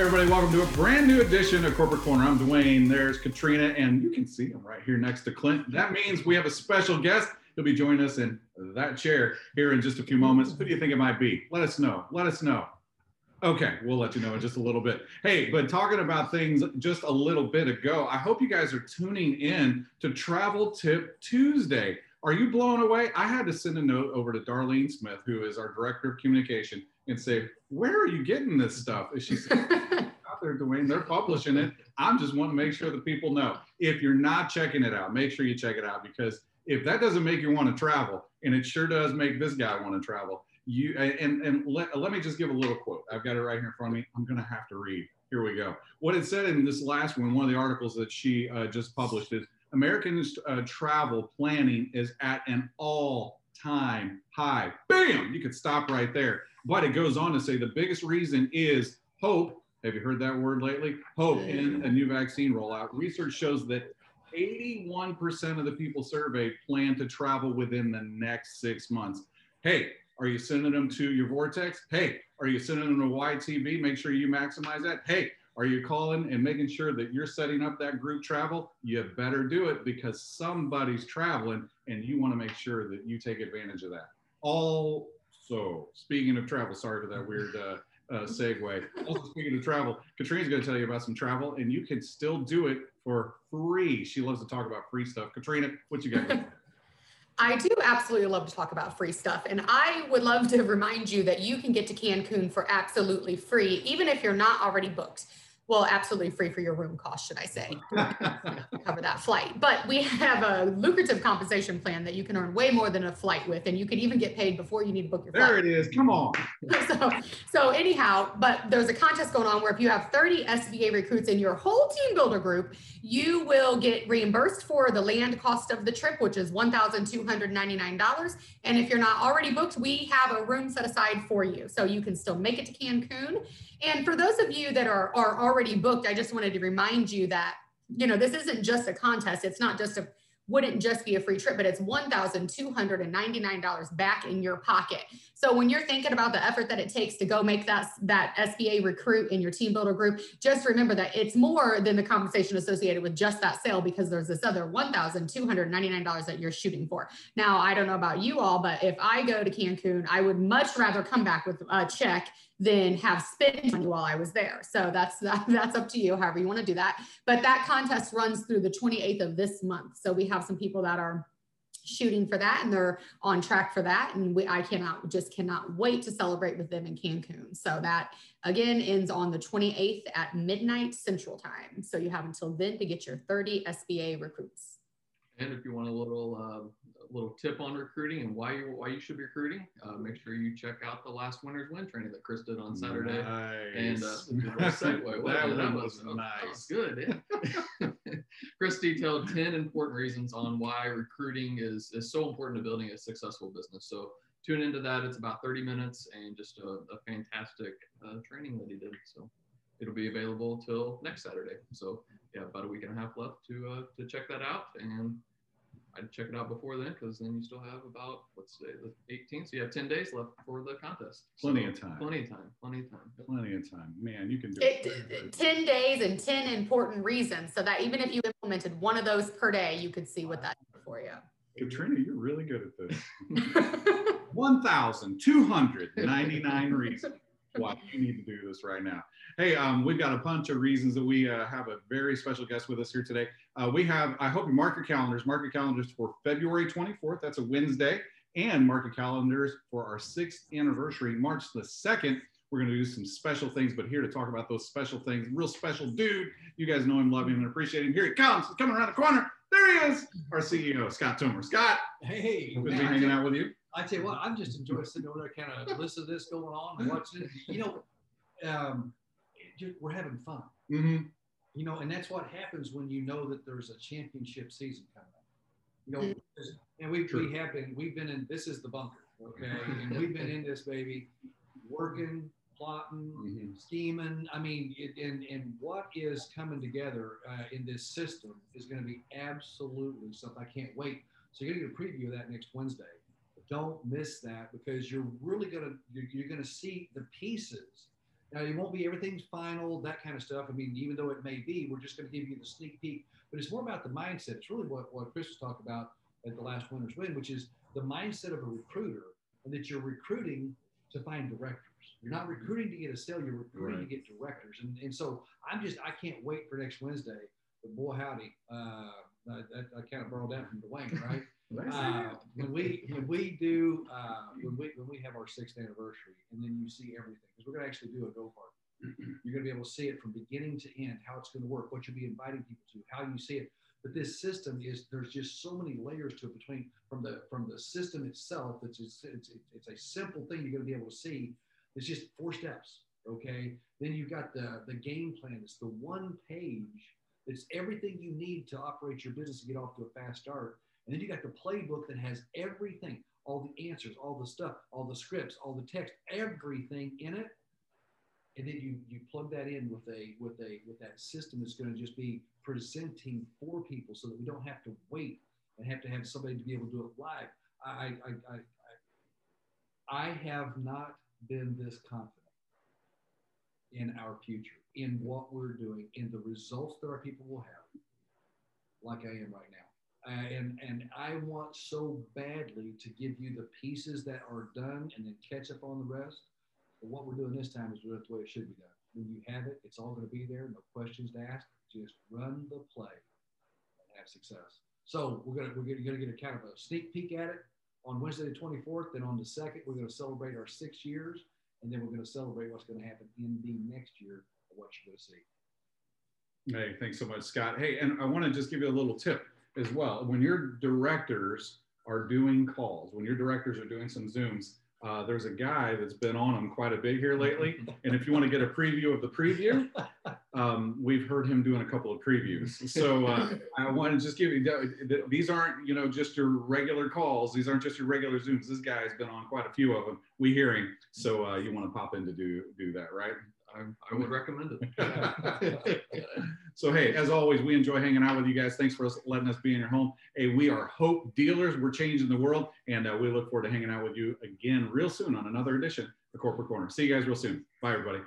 everybody, welcome to a brand new edition of Corporate Corner. I'm Dwayne, there's Katrina, and you can see him right here next to Clint. That means we have a special guest. He'll be joining us in that chair here in just a few moments. Who do you think it might be? Let us know. Let us know. Okay, we'll let you know in just a little bit. Hey, but talking about things just a little bit ago, I hope you guys are tuning in to Travel Tip Tuesday. Are you blown away? I had to send a note over to Darlene Smith, who is our director of communication, and say, Where are you getting this stuff? And she said, Out there, Dwayne, they're publishing it. I'm just want to make sure that people know. If you're not checking it out, make sure you check it out because if that doesn't make you want to travel, and it sure does make this guy want to travel, you and and let, let me just give a little quote. I've got it right here in front of me. I'm gonna have to read. Here we go. What it said in this last one, one of the articles that she uh, just published is American uh, travel planning is at an all time high. Bam! You could stop right there. But it goes on to say the biggest reason is hope. Have you heard that word lately? Hope in a new vaccine rollout. Research shows that 81% of the people surveyed plan to travel within the next six months. Hey, are you sending them to your Vortex? Hey, are you sending them to YTV? Make sure you maximize that. Hey, are you calling and making sure that you're setting up that group travel? You better do it because somebody's traveling and you want to make sure that you take advantage of that. Also, speaking of travel, sorry for that weird uh, uh, segue. Also, speaking of travel, Katrina's going to tell you about some travel and you can still do it for free. She loves to talk about free stuff. Katrina, what you got? I do absolutely love to talk about free stuff. And I would love to remind you that you can get to Cancun for absolutely free, even if you're not already booked well, absolutely free for your room cost, should I say, cover that flight. But we have a lucrative compensation plan that you can earn way more than a flight with, and you can even get paid before you need to book your there flight. There it is. Come on. so, so anyhow, but there's a contest going on where if you have 30 SBA recruits in your whole team builder group, you will get reimbursed for the land cost of the trip, which is $1,299. And if you're not already booked, we have a room set aside for you, so you can still make it to Cancun and for those of you that are, are already booked, I just wanted to remind you that, you know, this isn't just a contest. It's not just a, wouldn't just be a free trip, but it's $1,299 back in your pocket. So when you're thinking about the effort that it takes to go make that, that SBA recruit in your team builder group, just remember that it's more than the compensation associated with just that sale because there's this other $1,299 that you're shooting for. Now, I don't know about you all, but if I go to Cancun, I would much rather come back with a check than have spent money while I was there. So that's that, that's up to you, however you want to do that. But that contest runs through the 28th of this month. So we have some people that are shooting for that and they're on track for that and we, i cannot just cannot wait to celebrate with them in cancun so that again ends on the 28th at midnight central time so you have until then to get your 30 sba recruits and if you want a little uh, little tip on recruiting and why you why you should be recruiting, uh, make sure you check out the last winner's win training that Chris did on Saturday. Nice. And uh, good segue. that, that was, was nice. That was good. Yeah. Chris detailed ten important reasons on why recruiting is is so important to building a successful business. So tune into that. It's about 30 minutes and just a, a fantastic uh, training that he did. So it'll be available till next Saturday. So yeah, about a week and a half left to uh, to check that out and I'd check it out before then because then you still have about what's today the 18th, so you have 10 days left for the contest. Plenty so, of time. Plenty of time. Plenty of time. Plenty of time. Man, you can do it. it 10 days and 10 important reasons, so that even if you implemented one of those per day, you could see what that did for you. Katrina, you're really good at this. 1,299 reasons why you need to do this right now. Hey, um, we've got a bunch of reasons that we uh, have a very special guest with us here today. Uh, we have, I hope you mark your calendars, mark your calendars for February 24th. That's a Wednesday. And mark your calendars for our sixth anniversary, March the 2nd. We're going to do some special things, but here to talk about those special things, real special dude. You guys know him, love him, and appreciate him. Here he comes. He's coming around the corner. There he is, our CEO, Scott Toomer. Scott. Hey. Good to be hanging out with you. I tell you what, I'm just enjoying sitting over there, kind of listening to this going on and watching it. You know, um, we're having fun. Mm-hmm. You know, and that's what happens when you know that there's a championship season coming up. You know, mm-hmm. and we've we have been we've been in this is the bunker, okay, and we've been in this baby, working, plotting, mm-hmm. scheming. I mean, it, and and what is coming together uh, in this system is going to be absolutely something. I can't wait. So you're going to get a preview of that next Wednesday. Don't miss that because you're really going to you're, you're going to see the pieces Now, it won't be everything's final, that kind of stuff. I mean, even though it may be, we're just going to give you the sneak peek. But it's more about the mindset. It's really what, what Chris was talking about at the last winner's win, which is the mindset of a recruiter and that you're recruiting to find directors. You're not recruiting to get a sale, you're recruiting Right. to get directors. And, and so I'm just, I can't wait for next Wednesday. But boy, howdy, uh, I, I, I kind of borrowed that from Dwayne, right? Uh, when we when we do uh, when we when we have our sixth anniversary, and then you see everything because we're going to actually do a go party. You're going to be able to see it from beginning to end, how it's going to work, what you'll be inviting people to, how you see it. But this system is there's just so many layers to it between from the from the system itself. It's it's it's, it's a simple thing you're going to be able to see. It's just four steps. Okay. Then you've got the the game plan. It's the one page. It's everything you need to operate your business to get off to a fast start. And then you got the playbook that has everything, all the answers, all the stuff, all the scripts, all the text, everything in it. And then you you plug that in with a with a with that system that's going to just be presenting for people so that we don't have to wait and have to have somebody to be able to do it live. I I I, I, I have not been this confident in our future, in what we're doing, in the results that our people will have, like I am right now. Uh, and and I want so badly to give you the pieces that are done and then catch up on the rest. But what we're doing this time is it the way it should be done. When you have it, it's all going to be there. No questions to ask. Just run the play and have success. So we're gonna we're gonna get a kind of a sneak peek at it on Wednesday the 24th. Then on the second, we're to celebrate our six years, and then we're to celebrate what's to happen in the next year of what you're to see. Hey, thanks so much, Scott. Hey, and I want to just give you a little tip as well. When your directors are doing calls, when your directors are doing some Zooms, uh, there's a guy that's been on them quite a bit here lately. And if you want to get a preview of the preview, um, we've heard him doing a couple of previews. So uh, I want to just give you these aren't you know just your regular calls. These aren't just your regular Zooms. This guy's been on quite a few of them. We hear him. So uh, you want to pop in to do do that, right? I, I would recommend it. so hey, as always, we enjoy hanging out with you guys. Thanks for letting us be in your home. Hey, we are Hope Dealers. We're changing the world, and uh, we look forward to hanging out with you again real soon on another edition of Corporate Corner. See you guys real soon. Bye, everybody.